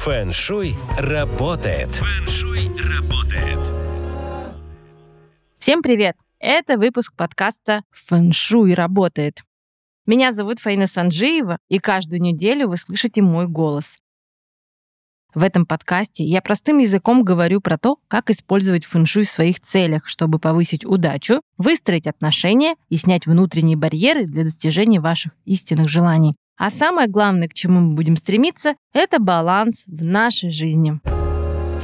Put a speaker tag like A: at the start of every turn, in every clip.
A: Фэншуй работает. Фэншуй работает.
B: Всем привет! Это выпуск подкаста «Фэншуй работает». Меня зовут Фаина Санджиева, и каждую неделю вы слышите мой голос. В этом подкасте я простым языком говорю про то, как использовать фэншуй в своих целях, чтобы повысить удачу, выстроить отношения и снять внутренние барьеры для достижения ваших истинных желаний. А самое главное, к чему мы будем стремиться, это баланс в нашей жизни.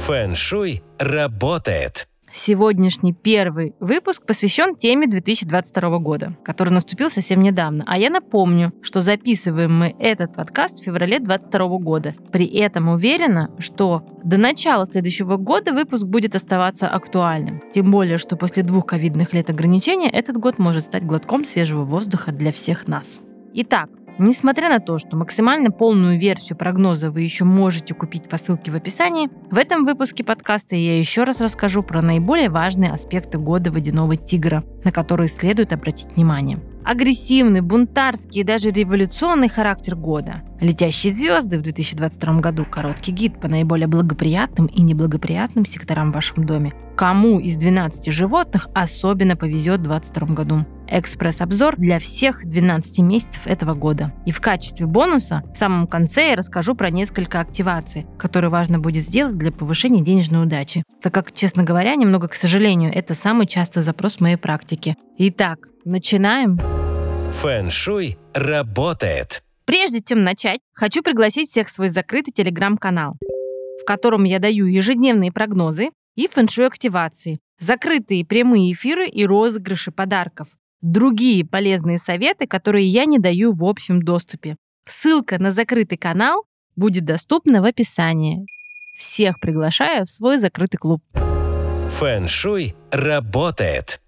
A: Фэншуй работает.
B: Сегодняшний первый выпуск посвящен теме 2022 года, который наступил совсем недавно. А я напомню, что записываем мы этот подкаст в феврале 2022 года. При этом уверена, что до начала следующего года выпуск будет оставаться актуальным. Тем более, что после двух ковидных лет ограничения этот год может стать глотком свежего воздуха для всех нас. Итак, Несмотря на то, что максимально полную версию прогноза вы еще можете купить по ссылке в описании, в этом выпуске подкаста я еще раз расскажу про наиболее важные аспекты года водяного тигра, на которые следует обратить внимание агрессивный, бунтарский и даже революционный характер года. «Летящие звезды» в 2022 году – короткий гид по наиболее благоприятным и неблагоприятным секторам в вашем доме. Кому из 12 животных особенно повезет в 2022 году? Экспресс-обзор для всех 12 месяцев этого года. И в качестве бонуса в самом конце я расскажу про несколько активаций, которые важно будет сделать для повышения денежной удачи. Так как, честно говоря, немного, к сожалению, это самый частый запрос в моей практике. Итак, начинаем.
A: Фэншуй работает.
B: Прежде чем начать, хочу пригласить всех в свой закрытый телеграм-канал, в котором я даю ежедневные прогнозы и фэншуй активации, закрытые прямые эфиры и розыгрыши подарков, другие полезные советы, которые я не даю в общем доступе. Ссылка на закрытый канал будет доступна в описании. Всех приглашаю в свой закрытый клуб.
A: Фэншуй работает.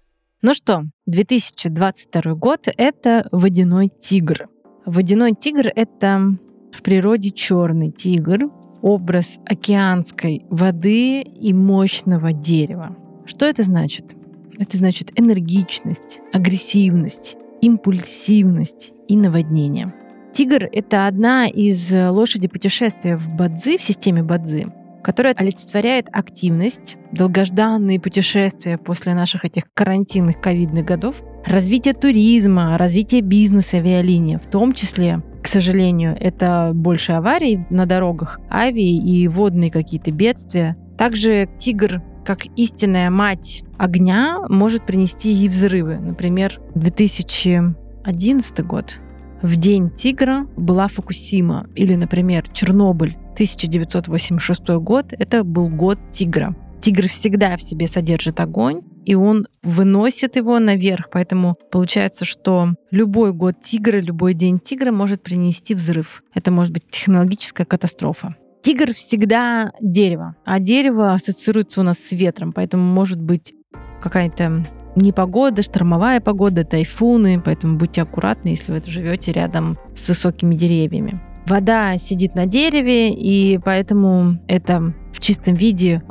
B: Ну что, 2022 год — это водяной тигр. Водяной тигр — это в природе черный тигр, образ океанской воды и мощного дерева. Что это значит? Это значит энергичность, агрессивность, импульсивность и наводнение. Тигр — это одна из лошади путешествия в Бадзи, в системе Бадзи которая олицетворяет активность, долгожданные путешествия после наших этих карантинных ковидных годов, развитие туризма, развитие бизнеса авиалинии, в том числе, к сожалению, это больше аварий на дорогах, авиа и водные какие-то бедствия. Также тигр как истинная мать огня может принести и взрывы. Например, 2011 год в день тигра была Фукусима или, например, Чернобыль 1986 год — это был год тигра. Тигр всегда в себе содержит огонь, и он выносит его наверх. Поэтому получается, что любой год тигра, любой день тигра может принести взрыв. Это может быть технологическая катастрофа. Тигр всегда дерево, а дерево ассоциируется у нас с ветром, поэтому может быть какая-то непогода, штормовая погода, тайфуны, поэтому будьте аккуратны, если вы живете рядом с высокими деревьями. Вода сидит на дереве, и поэтому это чистом виде,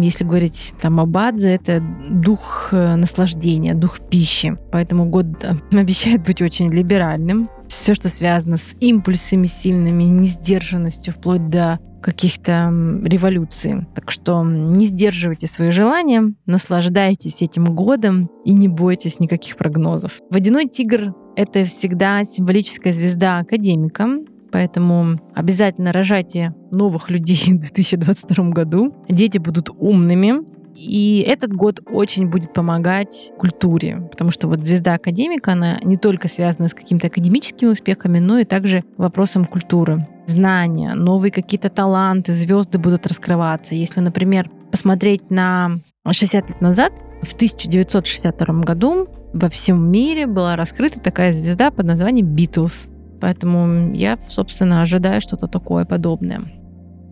B: если говорить там об Адзе, это дух э, наслаждения, дух пищи. Поэтому год обещает быть очень либеральным. Все, что связано с импульсами сильными, несдержанностью, вплоть до каких-то революций. Так что не сдерживайте свои желания, наслаждайтесь этим годом и не бойтесь никаких прогнозов. Водяной тигр — это всегда символическая звезда академика, Поэтому обязательно рожайте новых людей в 2022 году. Дети будут умными, и этот год очень будет помогать культуре, потому что вот звезда академика, она не только связана с какими-то академическими успехами, но и также вопросом культуры. Знания, новые какие-то таланты, звезды будут раскрываться. Если, например, посмотреть на 60 лет назад, в 1962 году во всем мире была раскрыта такая звезда под названием Битлз. Поэтому я, собственно, ожидаю что-то такое подобное.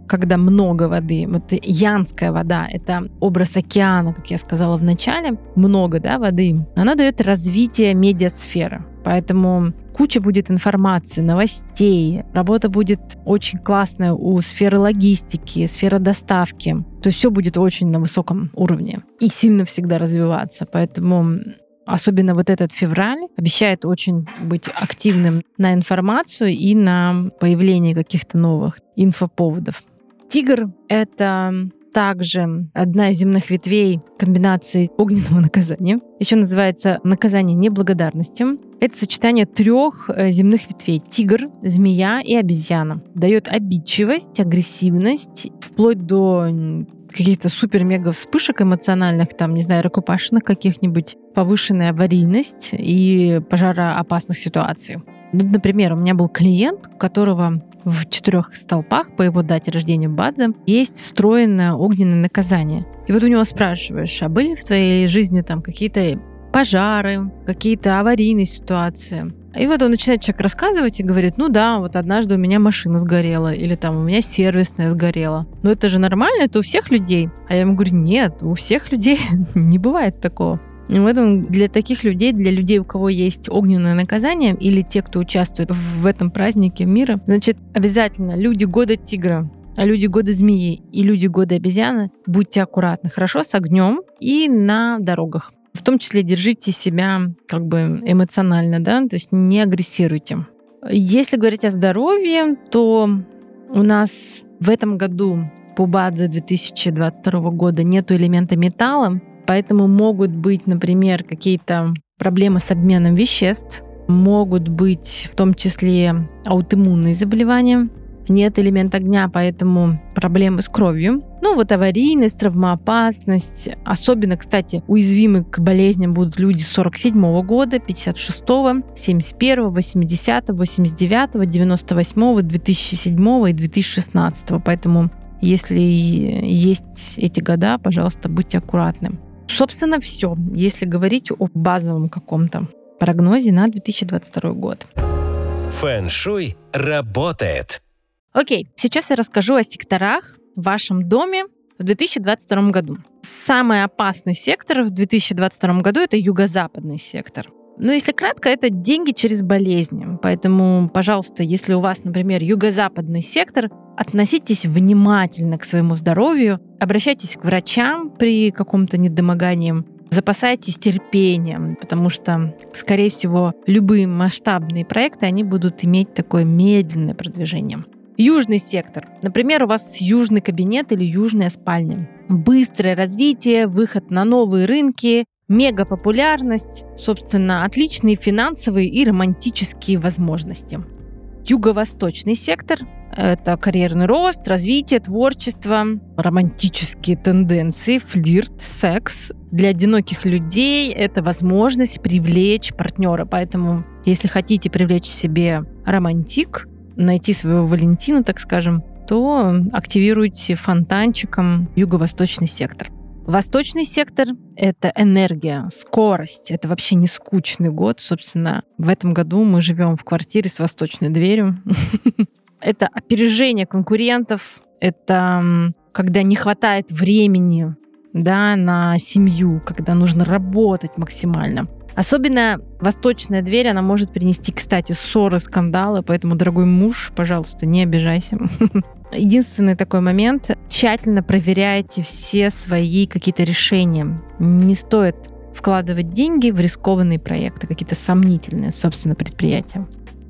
B: Когда много воды, вот янская вода, это образ океана, как я сказала в начале, много да, воды, она дает развитие медиасферы. Поэтому куча будет информации, новостей, работа будет очень классная у сферы логистики, сферы доставки. То есть все будет очень на высоком уровне и сильно всегда развиваться. Поэтому Особенно вот этот февраль обещает очень быть активным на информацию и на появление каких-то новых инфоповодов. Тигр — это также одна из земных ветвей комбинации огненного наказания. Еще называется наказание неблагодарностью. Это сочетание трех э, земных ветвей. Тигр, змея и обезьяна. Дает обидчивость, агрессивность, вплоть до каких-то супер-мега вспышек эмоциональных, там, не знаю, рукопашных каких-нибудь, повышенная аварийность и пожароопасных ситуаций. Ну, например, у меня был клиент, у которого в четырех столпах по его дате рождения Бадзе есть встроенное огненное наказание. И вот у него спрашиваешь, а были в твоей жизни там какие-то пожары, какие-то аварийные ситуации? И вот он начинает человек рассказывать и говорит, ну да, вот однажды у меня машина сгорела, или там у меня сервисная сгорела. Но это же нормально, это у всех людей. А я ему говорю, нет, у всех людей не бывает такого. И в этом для таких людей, для людей, у кого есть огненное наказание, или те, кто участвует в этом празднике мира, значит, обязательно люди года тигра, а люди года змеи и люди года обезьяны, будьте аккуратны, хорошо с огнем и на дорогах. В том числе держите себя как бы эмоционально, да, то есть не агрессируйте. Если говорить о здоровье, то у нас в этом году по базе 2022 года нету элемента металла, Поэтому могут быть, например, какие-то проблемы с обменом веществ, могут быть в том числе аутоиммунные заболевания. Нет элемента огня, поэтому проблемы с кровью. Ну вот аварийность, травмоопасность. Особенно, кстати, уязвимы к болезням будут люди 47 -го года, 56, -го, 71, -го, 80, -го, 89, 98, 2007 и 2016. Поэтому если есть эти года, пожалуйста, будьте аккуратны. Собственно, все, если говорить о базовом каком-то прогнозе на 2022 год.
A: Фэн-шуй работает.
B: Окей, сейчас я расскажу о секторах в вашем доме в 2022 году. Самый опасный сектор в 2022 году это юго-западный сектор. Ну, если кратко, это деньги через болезни. Поэтому, пожалуйста, если у вас, например, юго-западный сектор, относитесь внимательно к своему здоровью, обращайтесь к врачам при каком-то недомогании, запасайтесь терпением, потому что, скорее всего, любые масштабные проекты, они будут иметь такое медленное продвижение. Южный сектор. Например, у вас южный кабинет или южная спальня. Быстрое развитие, выход на новые рынки, мега популярность, собственно, отличные финансовые и романтические возможности. Юго-восточный сектор – это карьерный рост, развитие, творчество, романтические тенденции, флирт, секс. Для одиноких людей это возможность привлечь партнера. Поэтому, если хотите привлечь себе романтик, найти своего Валентина, так скажем, то активируйте фонтанчиком юго-восточный сектор. Восточный сектор — это энергия, скорость. Это вообще не скучный год. Собственно, в этом году мы живем в квартире с восточной дверью. Это опережение конкурентов, это когда не хватает времени да, на семью, когда нужно работать максимально. Особенно восточная дверь, она может принести, кстати, ссоры, скандалы, поэтому, дорогой муж, пожалуйста, не обижайся. Единственный такой момент, тщательно проверяйте все свои какие-то решения. Не стоит вкладывать деньги в рискованные проекты, какие-то сомнительные, собственно, предприятия.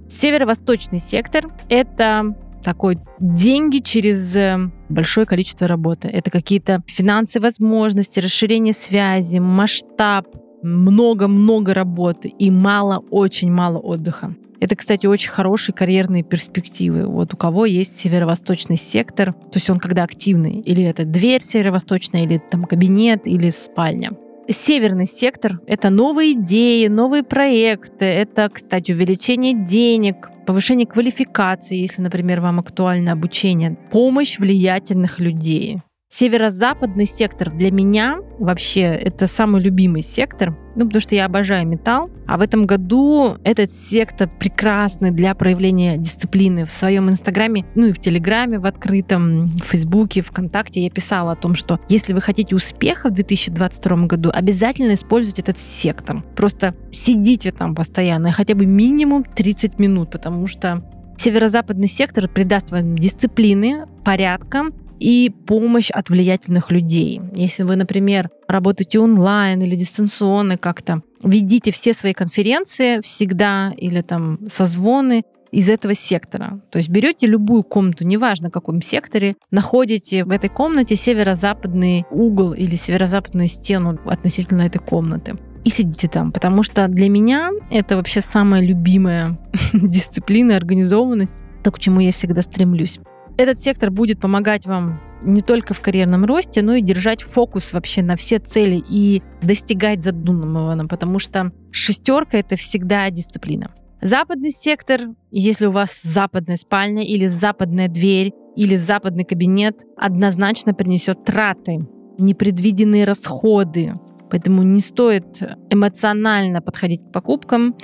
B: Северо-восточный сектор — это такой деньги через э, большое количество работы. Это какие-то финансовые возможности, расширение связи, масштаб, много-много работы и мало, очень мало отдыха. Это, кстати, очень хорошие карьерные перспективы. Вот у кого есть северо-восточный сектор, то есть он когда активный, или это дверь северо-восточная, или там кабинет, или спальня. Северный сектор — это новые идеи, новые проекты, это, кстати, увеличение денег, повышение квалификации, если, например, вам актуально обучение, помощь влиятельных людей. Северо-западный сектор для меня вообще это самый любимый сектор, ну, потому что я обожаю металл. А в этом году этот сектор прекрасный для проявления дисциплины. В своем инстаграме, ну и в телеграме, в открытом, в фейсбуке, вконтакте я писала о том, что если вы хотите успеха в 2022 году, обязательно используйте этот сектор. Просто сидите там постоянно, хотя бы минимум 30 минут, потому что Северо-западный сектор придаст вам дисциплины, порядка, и помощь от влиятельных людей. Если вы, например, работаете онлайн или дистанционно как-то, ведите все свои конференции всегда или там созвоны из этого сектора. То есть берете любую комнату, неважно в каком секторе, находите в этой комнате северо-западный угол или северо-западную стену относительно этой комнаты и сидите там, потому что для меня это вообще самая любимая дисциплина, организованность, то, к чему я всегда стремлюсь. Этот сектор будет помогать вам не только в карьерном росте, но и держать фокус вообще на все цели и достигать задуманного, потому что шестерка — это всегда дисциплина. Западный сектор, если у вас западная спальня или западная дверь или западный кабинет, однозначно принесет траты, непредвиденные расходы, Поэтому не стоит эмоционально подходить к покупкам,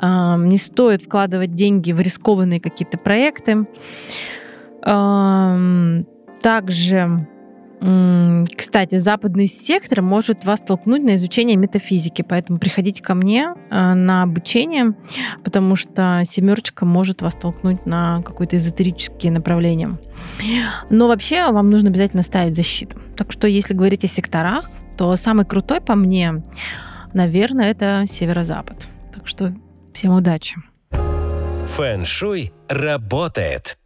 B: не стоит вкладывать деньги в рискованные какие-то проекты. Также кстати, западный сектор может вас толкнуть на изучение метафизики, поэтому приходите ко мне э, на обучение, потому что семерочка может вас толкнуть на какое-то эзотерические направления. Но вообще вам нужно обязательно ставить защиту. Так что если говорить о секторах, то самый крутой по мне, наверное, это северо-запад. Так что всем удачи.
A: Фэн-шуй работает.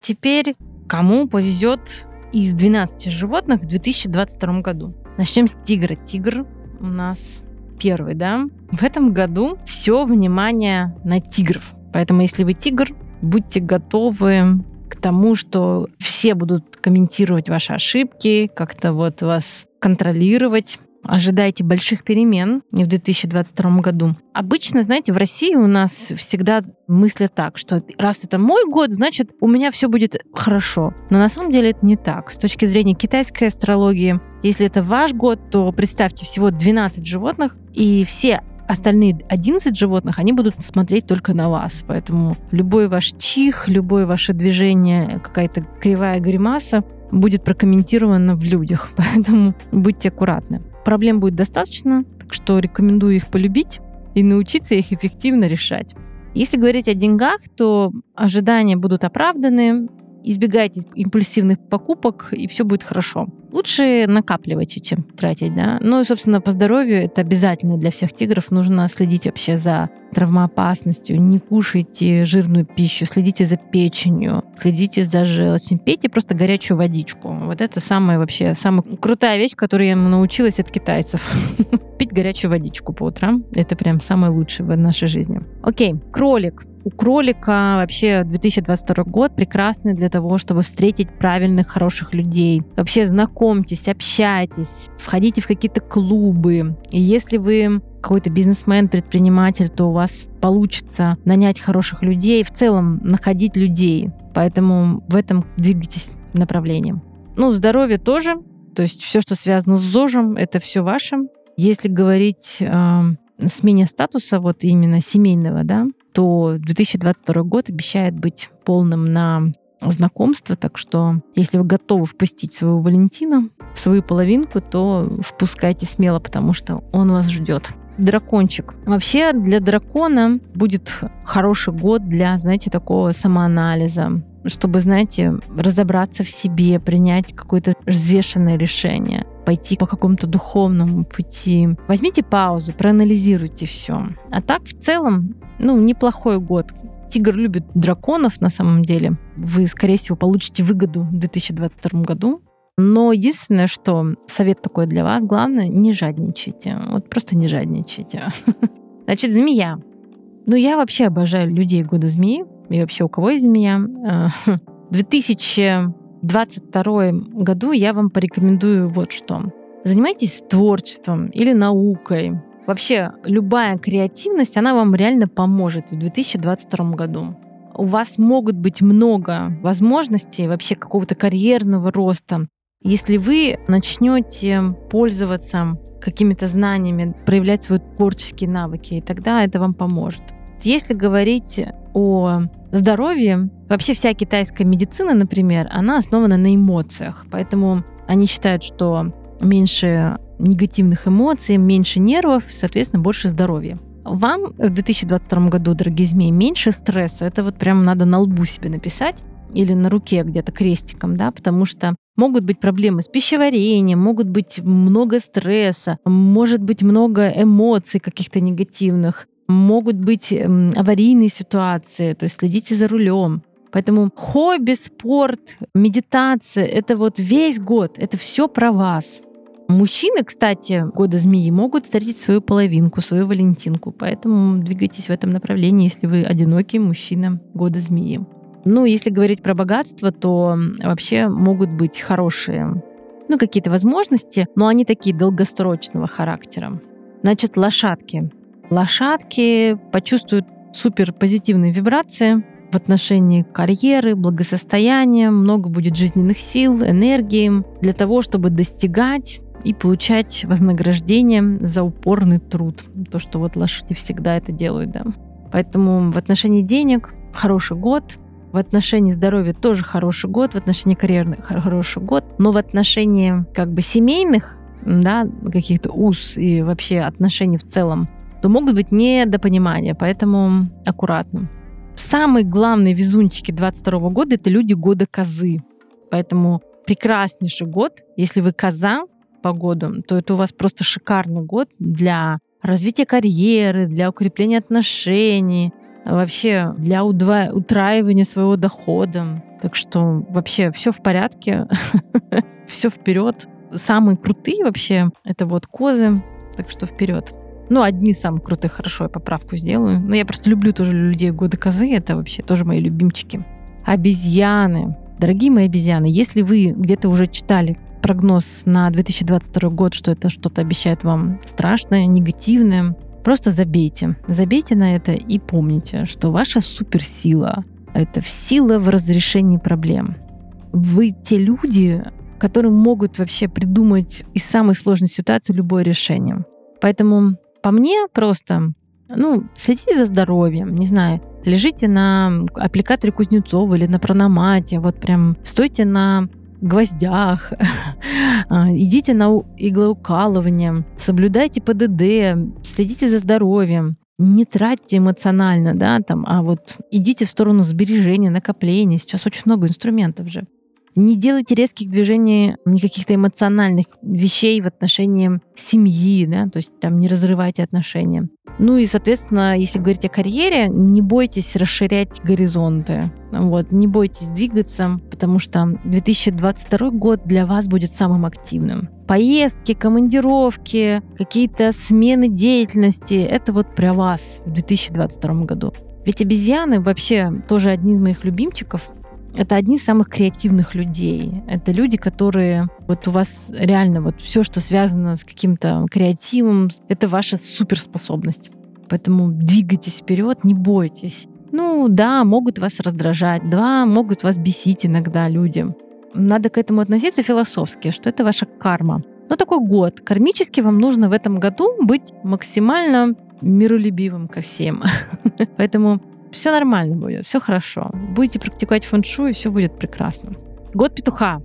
B: Теперь кому повезет из 12 животных в 2022 году? Начнем с тигра. Тигр у нас первый, да? В этом году все внимание на тигров. Поэтому, если вы тигр, будьте готовы к тому, что все будут комментировать ваши ошибки, как-то вот вас контролировать. Ожидайте больших перемен в 2022 году. Обычно, знаете, в России у нас всегда мыслят так, что раз это мой год, значит, у меня все будет хорошо. Но на самом деле это не так. С точки зрения китайской астрологии, если это ваш год, то представьте всего 12 животных, и все остальные 11 животных, они будут смотреть только на вас. Поэтому любой ваш чих, любое ваше движение, какая-то кривая гримаса будет прокомментировано в людях. Поэтому будьте аккуратны. Проблем будет достаточно, так что рекомендую их полюбить и научиться их эффективно решать. Если говорить о деньгах, то ожидания будут оправданы, избегайте импульсивных покупок, и все будет хорошо. Лучше накапливайте, чем тратить, да. Ну и, собственно, по здоровью это обязательно для всех тигров. Нужно следить вообще за травмоопасностью. Не кушайте жирную пищу, следите за печенью, следите за желчью. Пейте просто горячую водичку. Вот это самая вообще самая крутая вещь, которую я научилась от китайцев. Пить горячую водичку по утрам. Это прям самое лучшее в нашей жизни. Окей, кролик у кролика вообще 2022 год прекрасный для того, чтобы встретить правильных, хороших людей. Вообще знакомьтесь, общайтесь, входите в какие-то клубы. И если вы какой-то бизнесмен, предприниматель, то у вас получится нанять хороших людей, в целом находить людей. Поэтому в этом двигайтесь направлением. Ну, здоровье тоже. То есть все, что связано с ЗОЖем, это все ваше. Если говорить э, смене статуса, вот именно семейного, да, то 2022 год обещает быть полным на знакомство, так что если вы готовы впустить своего Валентина свою половинку, то впускайте смело, потому что он вас ждет. Дракончик. Вообще для дракона будет хороший год для, знаете, такого самоанализа, чтобы, знаете, разобраться в себе, принять какое-то взвешенное решение, пойти по какому-то духовному пути. Возьмите паузу, проанализируйте все. А так, в целом, ну, неплохой год. Тигр любит драконов на самом деле. Вы, скорее всего, получите выгоду в 2022 году. Но единственное, что совет такой для вас, главное, не жадничайте. Вот просто не жадничайте. Значит, змея. Ну, я вообще обожаю людей года змеи. И вообще, у кого есть змея? В 2022 году я вам порекомендую вот что. Занимайтесь творчеством или наукой, Вообще, любая креативность, она вам реально поможет в 2022 году. У вас могут быть много возможностей вообще какого-то карьерного роста. Если вы начнете пользоваться какими-то знаниями, проявлять свои творческие навыки, и тогда это вам поможет. Если говорить о здоровье, вообще вся китайская медицина, например, она основана на эмоциях. Поэтому они считают, что меньше негативных эмоций, меньше нервов, соответственно, больше здоровья. Вам в 2022 году, дорогие змеи, меньше стресса. Это вот прям надо на лбу себе написать или на руке где-то крестиком, да, потому что могут быть проблемы с пищеварением, могут быть много стресса, может быть много эмоций каких-то негативных. могут быть аварийные ситуации, то есть следите за рулем. Поэтому хобби, спорт, медитация — это вот весь год, это все про вас. Мужчины, кстати, года змеи могут встретить свою половинку, свою валентинку, поэтому двигайтесь в этом направлении, если вы одинокий мужчина года змеи. Ну, если говорить про богатство, то вообще могут быть хорошие, ну, какие-то возможности, но они такие долгосрочного характера. Значит, лошадки. Лошадки почувствуют супер позитивные вибрации в отношении карьеры, благосостояния, много будет жизненных сил, энергии для того, чтобы достигать и получать вознаграждение за упорный труд. То, что вот лошади всегда это делают, да. Поэтому в отношении денег хороший год, в отношении здоровья тоже хороший год, в отношении карьеры хороший год, но в отношении как бы семейных, да, каких-то уз и вообще отношений в целом, то могут быть недопонимания, поэтому аккуратно. Самые главные везунчики 22 года — это люди года козы. Поэтому прекраснейший год, если вы коза, по году, то это у вас просто шикарный год для развития карьеры, для укрепления отношений, вообще для удва- утраивания своего дохода. Так что вообще все в порядке, все вперед. Самые крутые вообще это вот козы, так что вперед. Ну, одни из самых крутых, хорошо, я поправку сделаю. Но я просто люблю тоже людей года козы, это вообще тоже мои любимчики. Обезьяны. Дорогие мои обезьяны, если вы где-то уже читали прогноз на 2022 год, что это что-то обещает вам страшное, негативное, просто забейте. Забейте на это и помните, что ваша суперсила — это сила в разрешении проблем. Вы те люди, которые могут вообще придумать из самой сложной ситуации любое решение. Поэтому по мне просто, ну, следите за здоровьем, не знаю, лежите на аппликаторе Кузнецова или на прономате, вот прям стойте на гвоздях, а, идите на иглоукалывание, соблюдайте ПДД, следите за здоровьем, не тратьте эмоционально, да, там, а вот идите в сторону сбережения, накопления. Сейчас очень много инструментов же. Не делайте резких движений, ни каких-то эмоциональных вещей в отношении семьи, да, то есть там не разрывайте отношения. Ну и, соответственно, если говорить о карьере, не бойтесь расширять горизонты. Вот, не бойтесь двигаться, потому что 2022 год для вас будет самым активным. Поездки, командировки, какие-то смены деятельности — это вот про вас в 2022 году. Ведь обезьяны вообще тоже одни из моих любимчиков. Это одни из самых креативных людей. Это люди, которые вот у вас реально вот все, что связано с каким-то креативом, это ваша суперспособность. Поэтому двигайтесь вперед, не бойтесь. Ну да, могут вас раздражать, да, могут вас бесить иногда люди. Надо к этому относиться философски, что это ваша карма. Но такой год. Кармически вам нужно в этом году быть максимально миролюбивым ко всем. Поэтому все нормально будет, все хорошо. Будете практиковать фэншу, и все будет прекрасно. Год петуха.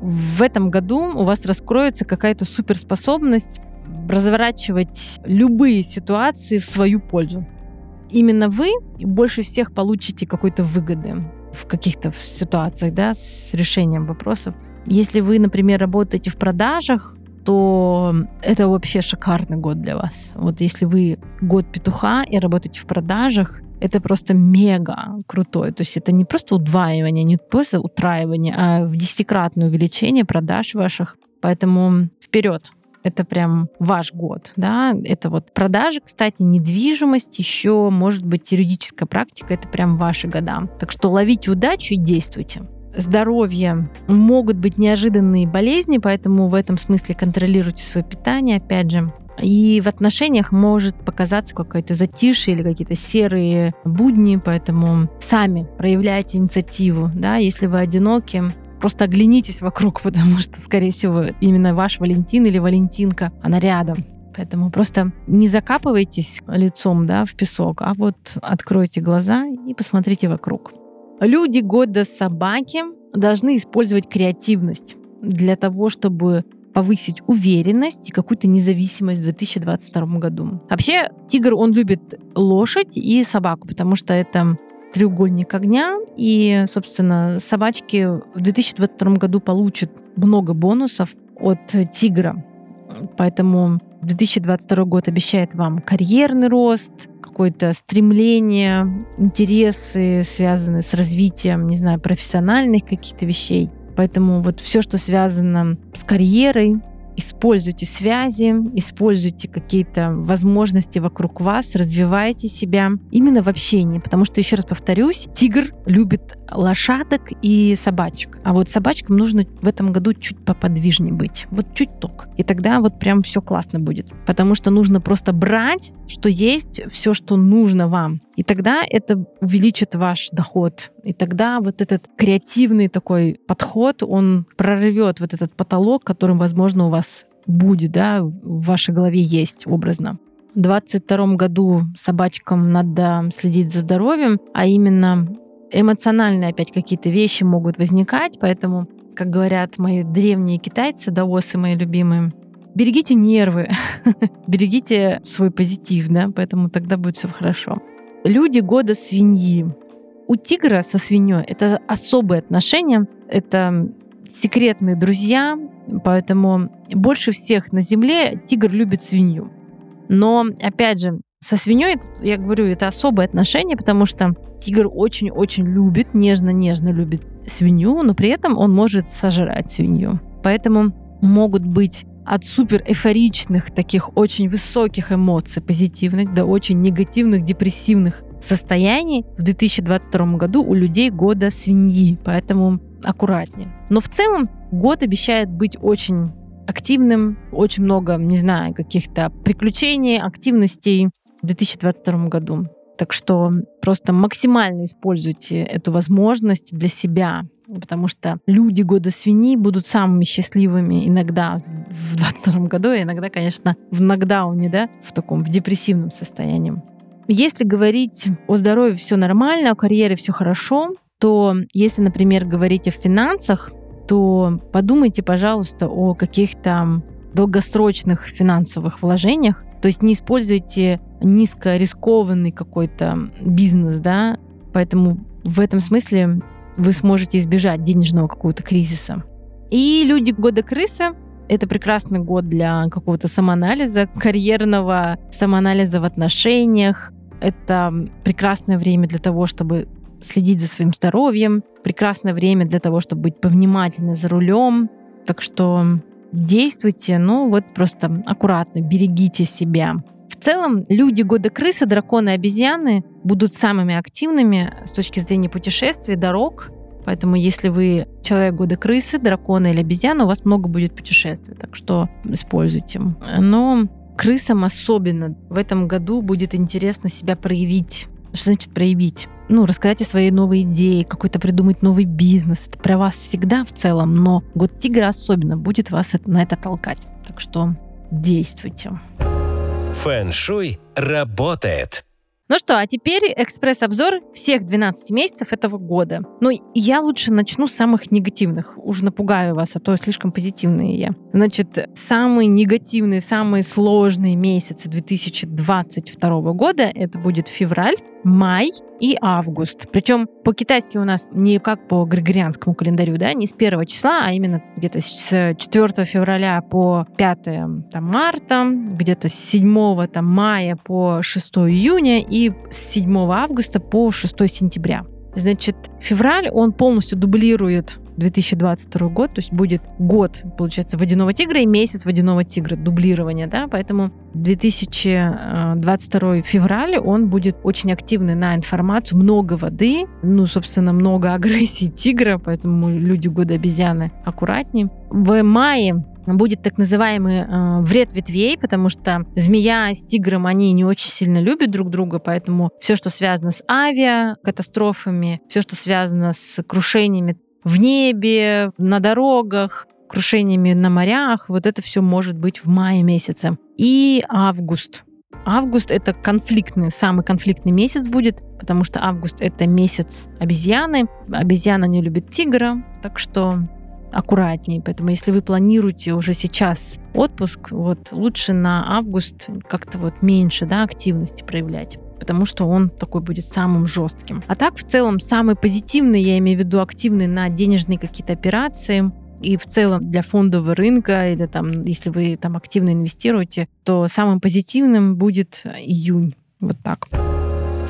B: В этом году у вас раскроется какая-то суперспособность разворачивать любые ситуации в свою пользу. Именно вы больше всех получите какой-то выгоды в каких-то ситуациях, да, с решением вопросов. Если вы, например, работаете в продажах, то это вообще шикарный год для вас. Вот если вы год петуха и работаете в продажах, это просто мега крутой. То есть это не просто удваивание, не просто утраивание, а в десятикратное увеличение продаж ваших. Поэтому вперед! это прям ваш год, да, это вот продажи, кстати, недвижимость, еще может быть юридическая практика, это прям ваши года. Так что ловите удачу и действуйте здоровье могут быть неожиданные болезни, поэтому в этом смысле контролируйте свое питание, опять же. И в отношениях может показаться какое-то затишье или какие-то серые будни, поэтому сами проявляйте инициативу. Да? Если вы одиноки, просто оглянитесь вокруг, потому что, скорее всего, именно ваш Валентин или Валентинка, она рядом. Поэтому просто не закапывайтесь лицом да, в песок, а вот откройте глаза и посмотрите вокруг. Люди года собаки должны использовать креативность для того, чтобы повысить уверенность и какую-то независимость в 2022 году. Вообще, тигр, он любит лошадь и собаку, потому что это треугольник огня. И, собственно, собачки в 2022 году получат много бонусов от тигра. Поэтому 2022 год обещает вам карьерный рост, какое-то стремление, интересы, связанные с развитием, не знаю, профессиональных каких-то вещей. Поэтому вот все, что связано с карьерой, используйте связи, используйте какие-то возможности вокруг вас, развивайте себя именно в общении, потому что, еще раз повторюсь, тигр любит лошадок и собачек, а вот собачкам нужно в этом году чуть поподвижнее быть, вот чуть ток, и тогда вот прям все классно будет, потому что нужно просто брать, что есть, все, что нужно вам, и тогда это увеличит ваш доход. И тогда вот этот креативный такой подход, он прорвет вот этот потолок, которым, возможно, у вас будет, да, в вашей голове есть образно. В 2022 году собачкам надо следить за здоровьем, а именно эмоциональные опять какие-то вещи могут возникать, поэтому, как говорят мои древние китайцы, даосы мои любимые, берегите нервы, берегите свой позитив, да, поэтому тогда будет все хорошо. Люди года свиньи. У тигра со свиньей это особые отношения, это секретные друзья, поэтому больше всех на Земле тигр любит свинью. Но, опять же, со свиньей, я говорю, это особое отношение, потому что тигр очень-очень любит, нежно-нежно любит свинью, но при этом он может сожрать свинью. Поэтому могут быть от супер эйфоричных, таких очень высоких эмоций, позитивных, до очень негативных, депрессивных состояний в 2022 году у людей года свиньи, поэтому аккуратнее. Но в целом год обещает быть очень активным, очень много, не знаю, каких-то приключений, активностей в 2022 году. Так что просто максимально используйте эту возможность для себя, потому что люди года свиньи будут самыми счастливыми иногда в 22 году, и иногда, конечно, в нокдауне, да, в таком в депрессивном состоянии. Если говорить о здоровье все нормально, о карьере все хорошо, то если, например, говорить о финансах, то подумайте, пожалуйста, о каких-то долгосрочных финансовых вложениях. То есть не используйте низкорискованный какой-то бизнес, да, поэтому в этом смысле вы сможете избежать денежного какого-то кризиса. И люди года крысы это прекрасный год для какого-то самоанализа, карьерного самоанализа в отношениях. Это прекрасное время для того, чтобы следить за своим здоровьем, прекрасное время для того, чтобы быть повнимательны за рулем. Так что действуйте, ну вот просто аккуратно, берегите себя. В целом, люди года крысы, драконы, обезьяны будут самыми активными с точки зрения путешествий, дорог. Поэтому, если вы человек года крысы, дракона или обезьяна, у вас много будет путешествий. Так что используйте. Но крысам особенно в этом году будет интересно себя проявить. Что значит проявить? Ну, рассказать о своей новой идее, какой-то придумать новый бизнес. Это про вас всегда в целом, но год тигра особенно будет вас на это толкать. Так что действуйте.
A: Фэн-шуй работает.
B: Ну что, а теперь экспресс-обзор всех 12 месяцев этого года. Ну, я лучше начну с самых негативных. Уж напугаю вас, а то слишком позитивные я. Значит, самые негативные, самые сложные месяцы 2022 года это будет февраль, май и август. Причем по-китайски у нас не как по григорианскому календарю, да, не с первого числа, а именно где-то с 4 февраля по 5 там, марта, где-то с 7 там, мая по 6 июня и с 7 августа по 6 сентября. Значит, февраль, он полностью дублирует 2022 год, то есть будет год, получается, водяного тигра и месяц водяного тигра, дублирование, да, поэтому 2022 февраль, он будет очень активный на информацию, много воды, ну, собственно, много агрессии тигра, поэтому люди года обезьяны аккуратнее. В мае будет так называемый э, вред ветвей, потому что змея с тигром, они не очень сильно любят друг друга, поэтому все, что связано с авиакатастрофами, все, что связано с крушениями в небе, на дорогах, крушениями на морях. Вот это все может быть в мае месяце. И август. Август — это конфликтный, самый конфликтный месяц будет, потому что август — это месяц обезьяны. Обезьяна не любит тигра, так что аккуратнее. Поэтому если вы планируете уже сейчас отпуск, вот лучше на август как-то вот меньше да, активности проявлять потому что он такой будет самым жестким. А так, в целом, самый позитивный, я имею в виду активный на денежные какие-то операции, и в целом для фондового рынка или там, если вы там активно инвестируете, то самым позитивным будет июнь. Вот так.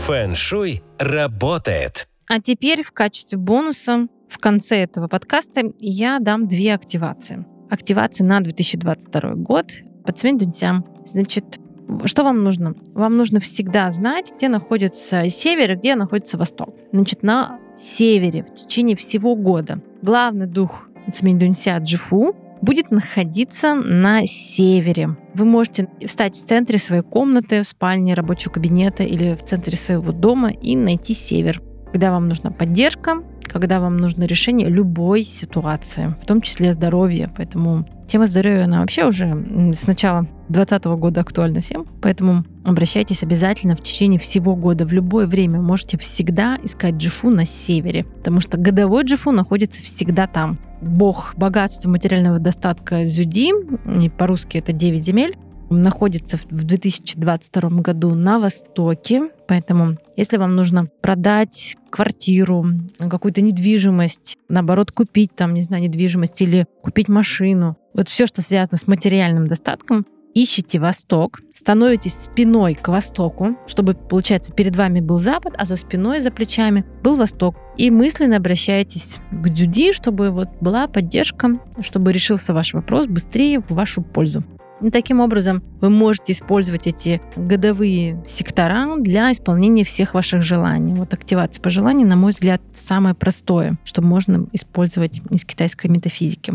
A: Фэн-шуй работает.
B: А теперь в качестве бонуса в конце этого подкаста я дам две активации. Активация на 2022 год по Цвинь-Дунсям. Значит, что вам нужно? Вам нужно всегда знать, где находится север и где находится восток. Значит, на севере в течение всего года главный дух Цминь-Дунся Джифу будет находиться на севере. Вы можете встать в центре своей комнаты, в спальне, рабочего кабинета или в центре своего дома и найти север. Когда вам нужна поддержка, когда вам нужно решение любой ситуации, в том числе здоровья. Поэтому тема здоровья, она вообще уже с начала 2020 года актуальна всем. Поэтому обращайтесь обязательно в течение всего года. В любое время можете всегда искать джифу на севере, потому что годовой джифу находится всегда там. Бог богатства материального достатка Зюди, и по-русски это 9 земель, находится в 2022 году на Востоке. Поэтому, если вам нужно продать квартиру, какую-то недвижимость, наоборот, купить там, не знаю, недвижимость или купить машину, вот все, что связано с материальным достатком, ищите Восток, становитесь спиной к Востоку, чтобы, получается, перед вами был Запад, а за спиной, за плечами был Восток. И мысленно обращаетесь к Дюди, чтобы вот была поддержка, чтобы решился ваш вопрос быстрее в вашу пользу. И таким образом вы можете использовать эти годовые сектора для исполнения всех ваших желаний. Вот активация пожеланий, на мой взгляд, самое простое, что можно использовать из китайской метафизики.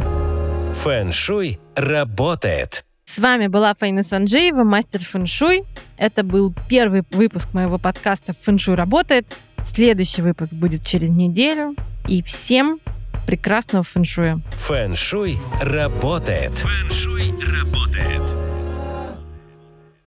A: Фэн-шуй работает.
B: С вами была Фаина Санджиева, мастер фэншуй. Это был первый выпуск моего подкаста «Фэншуй работает». Следующий выпуск будет через неделю. И всем прекрасного фэншуя.
A: Фэн-шуй работает. Фэн-шуй работает.